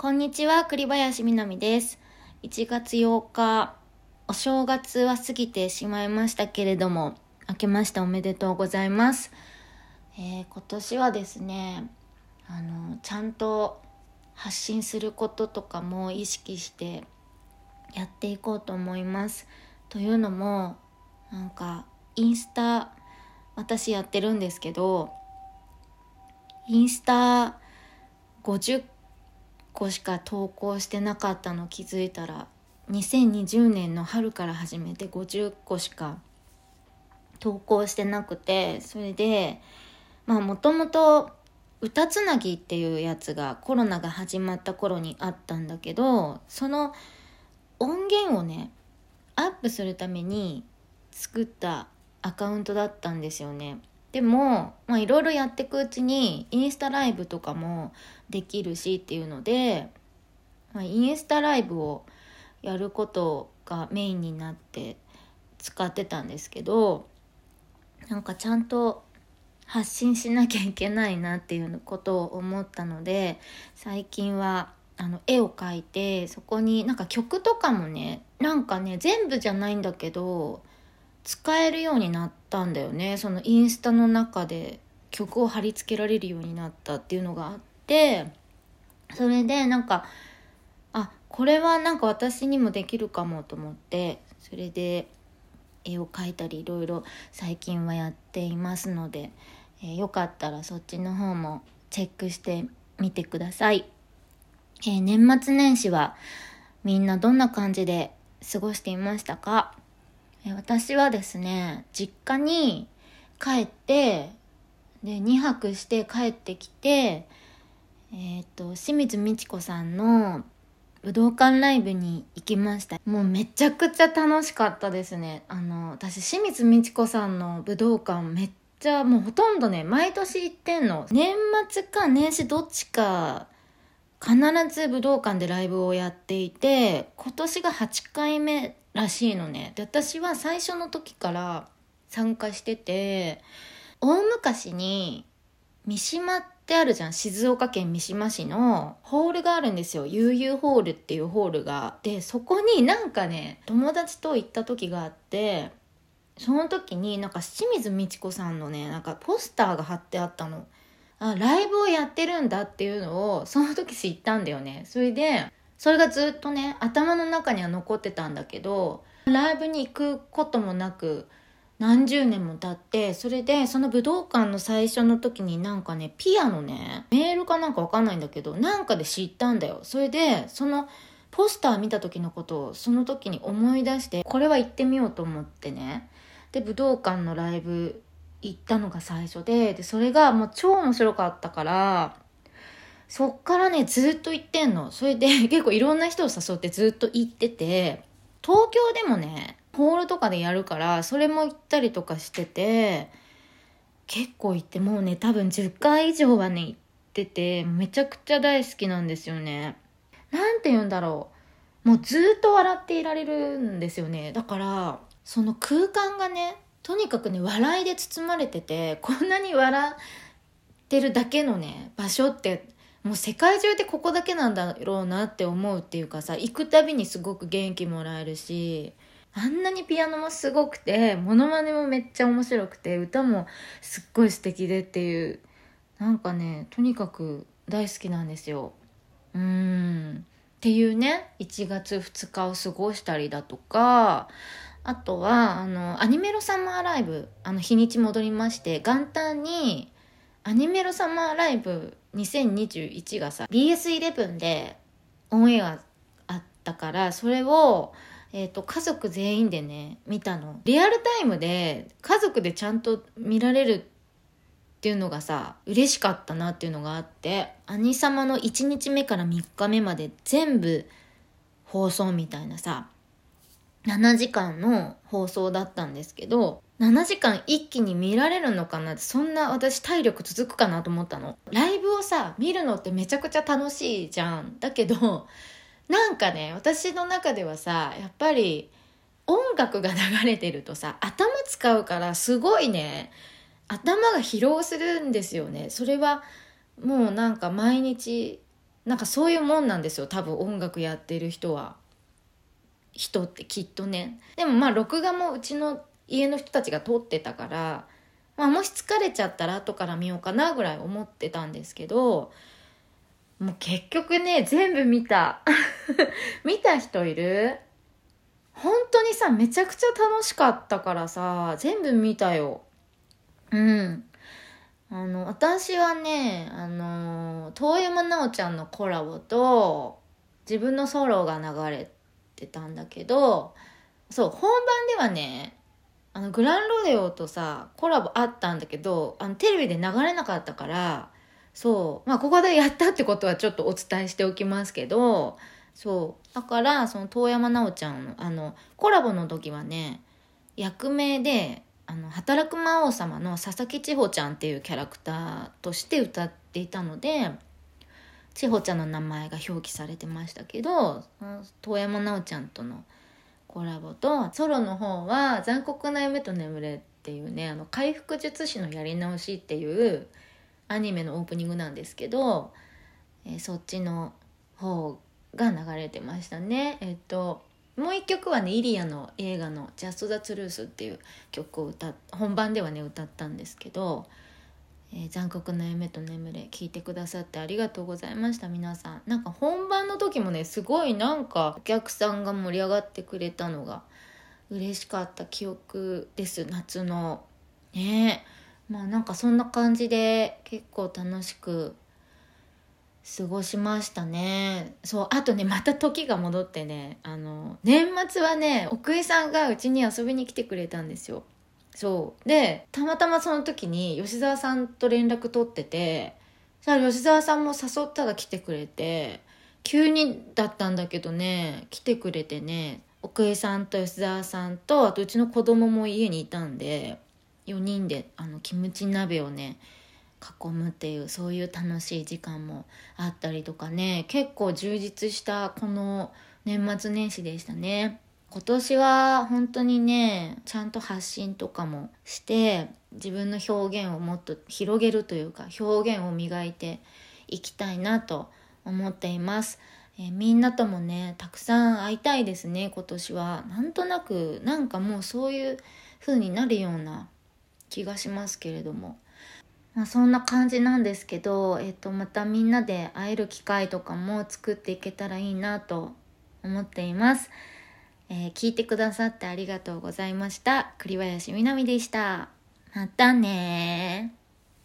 こんにちは、栗林みなみです。1月8日、お正月は過ぎてしまいましたけれども、明けましておめでとうございます。えー今年はですね、あの、ちゃんと発信することとかも意識してやっていこうと思います。というのも、なんか、インスタ、私やってるんですけど、インスタ50個しか投稿してなかったの気づいたら2020年の春から始めて50個しか投稿してなくてそれでまあもともと歌つなぎっていうやつがコロナが始まった頃にあったんだけどその音源をねアップするために作ったアカウントだったんですよね。でもいろいろやっていくうちにインスタライブとかもできるしっていうので、まあ、インスタライブをやることがメインになって使ってたんですけどなんかちゃんと発信しなきゃいけないなっていうことを思ったので最近はあの絵を描いてそこになんか曲とかもねなんかね全部じゃないんだけど使えるようになったんだよね。そのインスタの中で曲を貼り付けられるようになったっていうのがあってそれでなんかあこれはなんか私にもできるかもと思ってそれで絵を描いたりいろいろ最近はやっていますので、えーよかったらそっちの方もチェックしてみてください、えー年末年始はみんなどんな感じで過ごしていましたか？私はですね実家に帰ってで2泊して帰ってきてえっ、と清水美智子さんの武道館ライブに行きました。もうめちゃくちゃ楽しかったですね。あの私清水美智子さんの武道館めっちゃもうほとんどね毎年行ってんの。年末か年始どっちか必ず武道館でライブをやっていて今年が8回目らしいのね。で私は最初の時から参加してて大昔に三島ってあるじゃん。静岡県三島市のホールがあるんですよ。悠々ホールっていうホールがでそこになんかね友達と行った時があってその時になんか清水美智子さんのねなんかポスターが貼ってあったの。あライブをやってるんだっていうのをその時知ったんだよね。それでそれがずっとね頭の中には残ってたんだけどライブに行くこともなく何十年も経ってそれでその武道館の最初の時になんかねピアノねメールかなんかわかんないんだけどなんかで知ったんだよ。それでそのポスター見た時のことをその時に思い出してこれは行ってみようと思ってね。で武道館のライブ行ったのが最初ででそれがもう超面白かったからそっからねずっと行ってんの。それで 結構いろんな人を誘ってずっと行ってて東京でもねホールとかでやるからそれも行ったりとかしてて結構行ってもうね多分10回以上はね行っててめちゃくちゃ大好きなんですよね。なんて言うんだろう。もうずっと笑っていられるんですよね。だからその空間がねとにかくね笑いで包まれててこんなに笑ってるだけのね場所ってもう世界中でここだけなんだろうなって思うっていうかさ行くたびにすごく元気もらえるしあんなにピアノもすごくてモノマネもめっちゃ面白くて歌もすっごい素敵でっていうなんかねとにかく大好きなんですよ。うん。っていうね1月2日を過ごしたりだとかあとはあのアニメロサマーライブあの日にち戻りまして元旦にアニメロサマーライブ2021がさ BS11 でオンエアあったからそれを、えー、と家族全員でね見たの。リアルタイムで家族でちゃんと見られるっていうのがさ嬉しかったなっていうのがあって兄様の1日目から3日目まで全部放送みたいなさ7時間の放送だったんですけど7時間一気に見られるのかなってそんな私体力続くかなと思ったの。ライブをさ見るのってめちゃくちゃ楽しいじゃん。だけどなんかね私の中ではさやっぱり音楽が流れてるとさ頭使うからすごいね頭が疲労するんですよね。それはもうなんか毎日なんかそういうもんなんですよ多分音楽やってる人は。人ってきっとね。でもまあ録画もうちの家の人たちが撮ってたから、まあ、もし疲れちゃったら後から見ようかなぐらい思ってたんですけどもう結局ね全部見た。見た人いる？本当にさめちゃくちゃ楽しかったからさ全部見たよ。うん。あの、私はね、あの、遠山奈緒ちゃんのコラボと、自分のソロが流れてたんだけど、そう、本番ではね、あの、グランロデオとさ、コラボあったんだけど、あの、テレビで流れなかったから、そう、まあ、ここでやったってことはちょっとお伝えしておきますけど、そう、だから、その、遠山奈緒ちゃんの、あの、コラボの時はね、役名で、あの働く魔王様の佐々木千穂ちゃんっていうキャラクターとして歌っていたので千穂ちゃんの名前が表記されてましたけど遠山奈緒ちゃんとのコラボとソロの方は「残酷な夢と眠れ」っていうねあの回復術師のやり直しっていうアニメのオープニングなんですけど、えー、そっちの方が流れてましたね。えっともう一曲はねイリアの映画の「Just the Truth」っていう曲を歌本番ではね歌ったんですけど「えー、残酷な夢と眠れ」聴いてくださってありがとうございました。皆さん。なんか本番の時もねすごいなんかお客さんが盛り上がってくれたのが嬉しかった記憶です。夏の。ね。まあなんかそんな感じで結構楽しく過ごしましたね。そうあとねまた時が戻ってねあの年末はね奥井さんがうちに遊びに来てくれたんですよ。そう。でたまたまその時に吉沢さんと連絡取っててじゃあ吉沢さんも誘ったら来てくれて急にだったんだけどね来てくれてね奥井さんと吉沢さんとあとうちの子供も家にいたんで4人であのキムチ鍋をね囲むっていうそういう楽しい時間もあったりとかね結構充実したこの年末年始でしたね。今年は本当にねちゃんと発信とかもして自分の表現をもっと広げるというか表現を磨いていきたいなと思っています、えー、みんなともねたくさん会いたいですね今年は。なんとなくなんかもうそういう風になるような気がしますけれども。まあ、そんな感じなんですけど、えっと、またみんなで会える機会とかも作っていけたらいいなと思っています。えー、聞いてくださってありがとうございました。栗林みなみでした。またね